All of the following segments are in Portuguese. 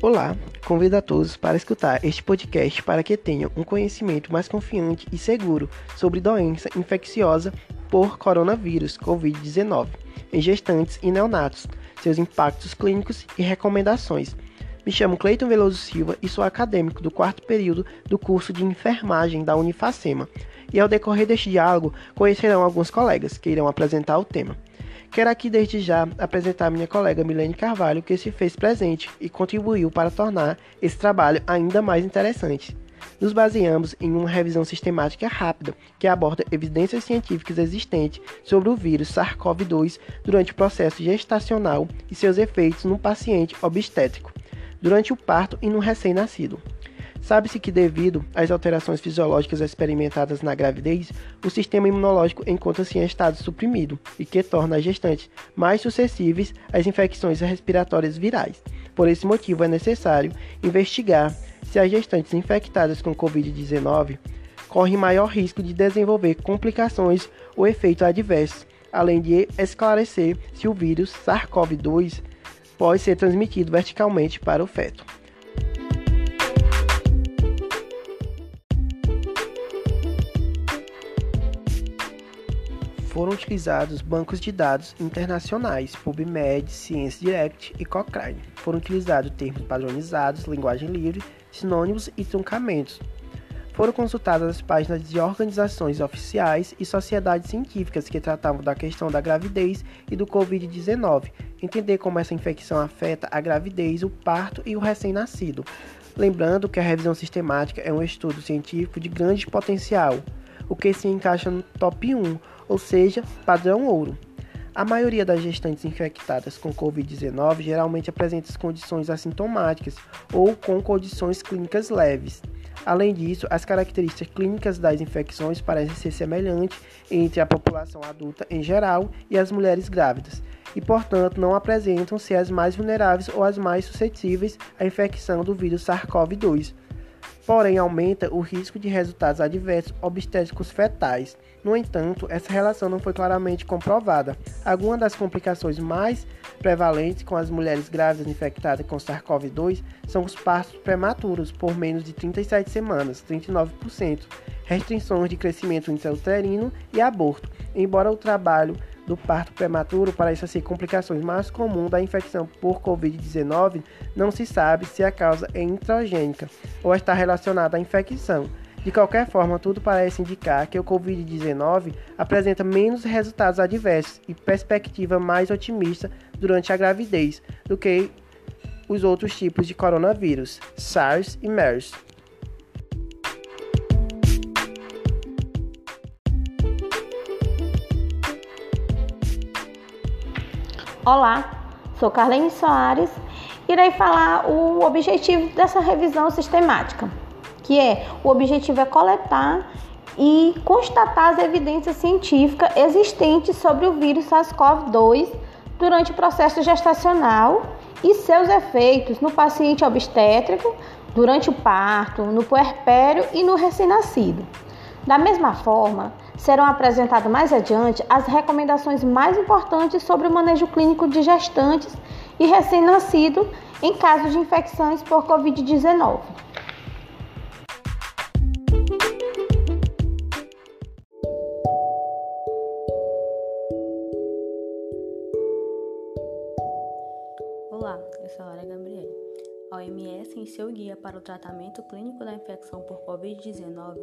Olá, convido a todos para escutar este podcast para que tenham um conhecimento mais confiante e seguro sobre doença infecciosa por coronavírus Covid-19 em gestantes e neonatos, seus impactos clínicos e recomendações. Me chamo Cleiton Veloso Silva e sou acadêmico do quarto período do curso de enfermagem da Unifacema. E ao decorrer deste diálogo, conhecerão alguns colegas que irão apresentar o tema. Quero aqui desde já apresentar minha colega Milene Carvalho, que se fez presente e contribuiu para tornar esse trabalho ainda mais interessante. Nos baseamos em uma revisão sistemática rápida que aborda evidências científicas existentes sobre o vírus SARS-CoV-2 durante o processo gestacional e seus efeitos no paciente obstétrico, durante o parto e no recém-nascido. Sabe-se que, devido às alterações fisiológicas experimentadas na gravidez, o sistema imunológico encontra-se em estado suprimido e que torna as gestantes mais suscetíveis às infecções respiratórias virais. Por esse motivo, é necessário investigar se as gestantes infectadas com Covid-19 correm maior risco de desenvolver complicações ou efeitos adversos, além de esclarecer se o vírus SARS-CoV-2 pode ser transmitido verticalmente para o feto. Foram utilizados bancos de dados internacionais, PubMed, ScienceDirect e Cochrane. Foram utilizados termos padronizados, linguagem livre, sinônimos e truncamentos. Foram consultadas as páginas de organizações oficiais e sociedades científicas que tratavam da questão da gravidez e do Covid-19, entender como essa infecção afeta a gravidez, o parto e o recém-nascido. Lembrando que a revisão sistemática é um estudo científico de grande potencial, o que se encaixa no top 1 ou seja, padrão ouro. A maioria das gestantes infectadas com Covid-19 geralmente apresenta condições assintomáticas ou com condições clínicas leves. Além disso, as características clínicas das infecções parecem ser semelhantes entre a população adulta em geral e as mulheres grávidas, e, portanto, não apresentam ser as mais vulneráveis ou as mais suscetíveis à infecção do vírus SARS-CoV-2 porém aumenta o risco de resultados adversos obstétricos fetais. No entanto, essa relação não foi claramente comprovada. Algumas das complicações mais prevalentes com as mulheres grávidas infectadas com SARS-CoV-2 são os partos prematuros por menos de 37 semanas, 39%, restrições de crescimento intrauterino e aborto. Embora o trabalho do parto prematuro pareça ser complicações mais comuns da infecção por Covid-19, não se sabe se a causa é introgênica ou está relacionada à infecção. De qualquer forma, tudo parece indicar que o Covid-19 apresenta menos resultados adversos e perspectiva mais otimista durante a gravidez do que os outros tipos de coronavírus, SARS e MERS. Olá, sou Carlene Soares irei falar o objetivo dessa revisão sistemática, que é o objetivo é coletar e constatar as evidências científicas existentes sobre o vírus SARS-CoV-2 durante o processo gestacional e seus efeitos no paciente obstétrico, durante o parto, no puerpério e no recém-nascido. Da mesma forma, serão apresentadas mais adiante as recomendações mais importantes sobre o manejo clínico de gestantes e recém-nascido em caso de infecções por Covid-19. Olá, eu sou a Lara Gabriele. A OMS, em seu guia para o tratamento clínico da infecção por Covid-19,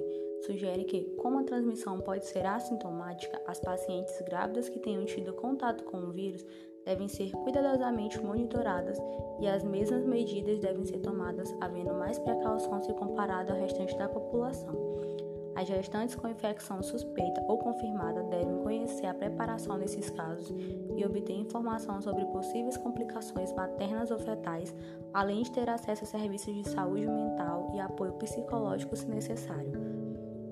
sugere que, como a transmissão pode ser assintomática, as pacientes grávidas que tenham tido contato com o vírus devem ser cuidadosamente monitoradas e as mesmas medidas devem ser tomadas havendo mais precaução se comparado ao restante da população. As gestantes com infecção suspeita ou confirmada devem conhecer a preparação nesses casos e obter informação sobre possíveis complicações maternas ou fetais, além de ter acesso a serviços de saúde mental e apoio psicológico se necessário.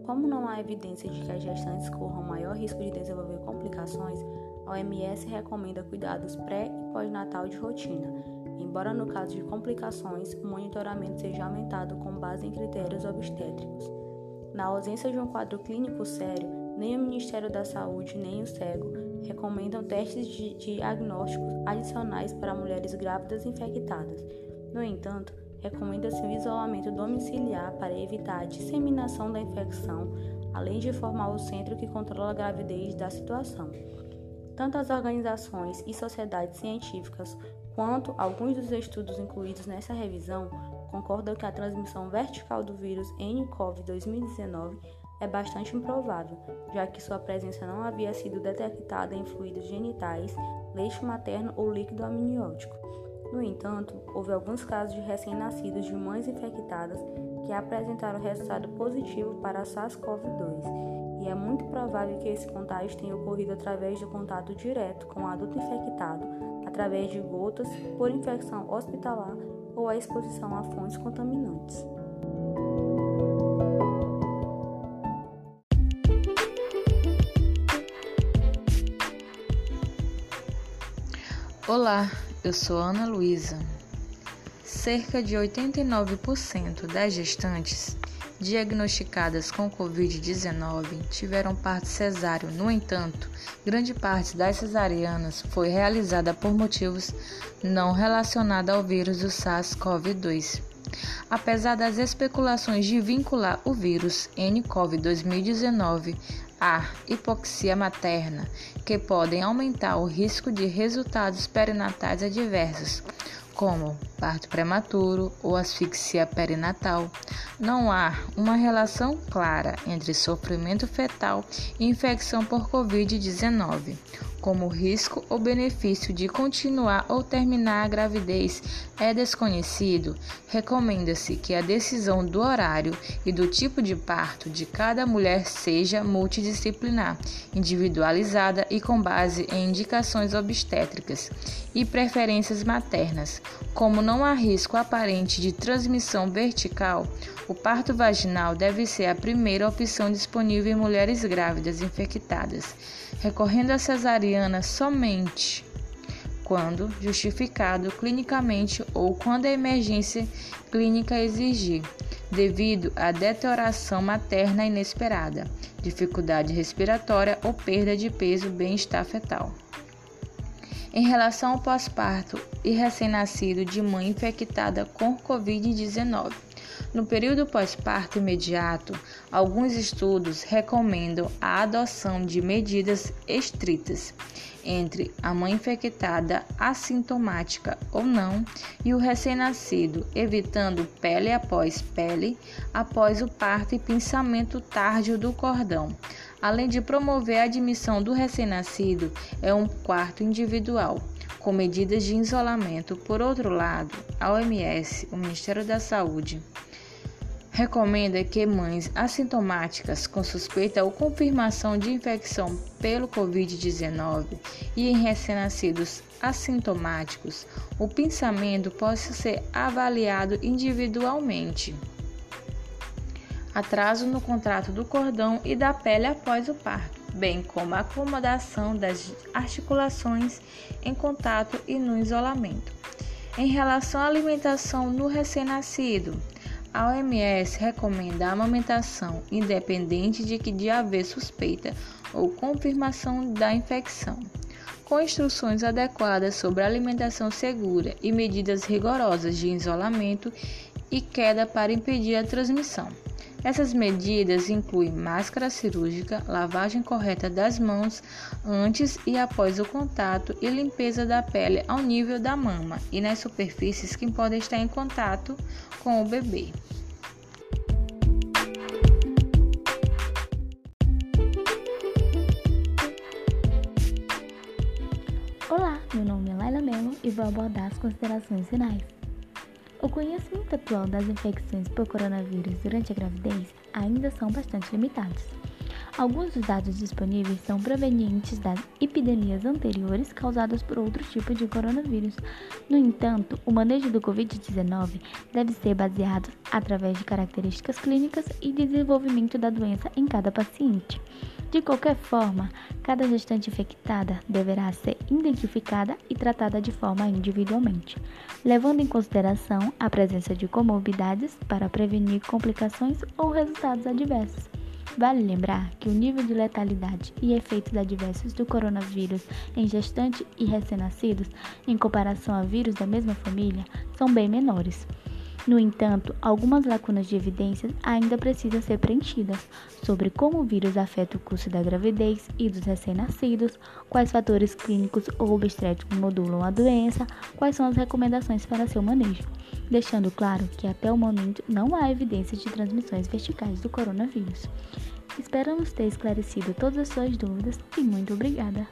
Como não há evidência de que as gestantes corram maior risco de desenvolver complicações, a OMS recomenda cuidados pré e pós-natal de rotina, embora no caso de complicações, o monitoramento seja aumentado com base em critérios obstétricos. Na ausência de um quadro clínico sério, nem o Ministério da Saúde nem o CEGO recomendam testes de diagnósticos adicionais para mulheres grávidas infectadas, No entanto, recomenda-se o isolamento domiciliar para evitar a disseminação da infecção, além de informar o centro que controla a gravidez da situação. Tanto as organizações e sociedades científicas quanto alguns dos estudos incluídos nessa revisão concordam que a transmissão vertical do vírus nCoV 2019 é bastante improvável, já que sua presença não havia sido detectada em fluidos genitais, leite materno ou líquido amniótico. No entanto, houve alguns casos de recém-nascidos de mães infectadas que apresentaram resultado positivo para a SARS-CoV-2, e é muito provável que esse contágio tenha ocorrido através de contato direto com o adulto infectado, através de gotas, por infecção hospitalar ou a exposição a fontes contaminantes. Olá, eu sou Ana Luísa. Cerca de 89% das gestantes diagnosticadas com Covid-19 tiveram parto cesáreo. No entanto, grande parte das cesarianas foi realizada por motivos não relacionados ao vírus do SARS-CoV-2. Apesar das especulações de vincular o vírus nCoV 2019 à hipoxia materna, que podem aumentar o risco de resultados perinatais adversos, como parto prematuro ou asfixia perinatal, não há uma relação clara entre sofrimento fetal e infecção por Covid-19 como risco ou benefício de continuar ou terminar a gravidez é desconhecido, recomenda-se que a decisão do horário e do tipo de parto de cada mulher seja multidisciplinar, individualizada e com base em indicações obstétricas e preferências maternas. Como não há risco aparente de transmissão vertical, o parto vaginal deve ser a primeira opção disponível em mulheres grávidas infectadas, recorrendo à cesariana somente quando justificado clinicamente ou quando a emergência clínica exigir, devido à deterioração materna inesperada, dificuldade respiratória ou perda de peso, bem-estar fetal. Em relação ao pós-parto e recém-nascido de mãe infectada com Covid-19, no período pós-parto imediato, alguns estudos recomendam a adoção de medidas estritas entre a mãe infectada assintomática ou não e o recém-nascido, evitando pele após pele após o parto e pinçamento tárdio do cordão. Além de promover a admissão do recém-nascido é um quarto individual com medidas de isolamento. Por outro lado, a OMS, o Ministério da Saúde, recomenda que mães assintomáticas com suspeita ou confirmação de infecção pelo Covid-19 e em recém-nascidos assintomáticos, o pensamento possa ser avaliado individualmente. Atraso no contrato do cordão e da pele após o parto, bem como a acomodação das articulações em contato e no isolamento. Em relação à alimentação no recém-nascido, a OMS recomenda a amamentação, independente de que de haver suspeita ou confirmação da infecção, com instruções adequadas sobre alimentação segura e medidas rigorosas de isolamento e queda para impedir a transmissão. Essas medidas incluem máscara cirúrgica, lavagem correta das mãos antes e após o contato e limpeza da pele ao nível da mama e nas superfícies que podem estar em contato com o bebê. Olá, meu nome é Laila Melo e vou abordar as considerações finais. O conhecimento atual das infecções por coronavírus durante a gravidez ainda são bastante limitados. Alguns dos dados disponíveis são provenientes das epidemias anteriores causadas por outro tipo de coronavírus. No entanto, o manejo do Covid-19 deve ser baseado através de características clínicas e desenvolvimento da doença em cada paciente. De qualquer forma, cada gestante infectada deverá ser identificada e tratada de forma individualmente, levando em consideração a presença de comorbidades para prevenir complicações ou resultados adversos. Vale lembrar que o nível de letalidade e efeitos adversos do coronavírus em gestantes e recém-nascidos, em comparação a vírus da mesma família, são bem menores. No entanto, algumas lacunas de evidências ainda precisam ser preenchidas sobre como o vírus afeta o curso da gravidez e dos recém-nascidos, quais fatores clínicos ou obstétricos modulam a doença, quais são as recomendações para seu manejo, deixando claro que até o momento não há evidências de transmissões verticais do coronavírus. Esperamos ter esclarecido todas as suas dúvidas e muito obrigada!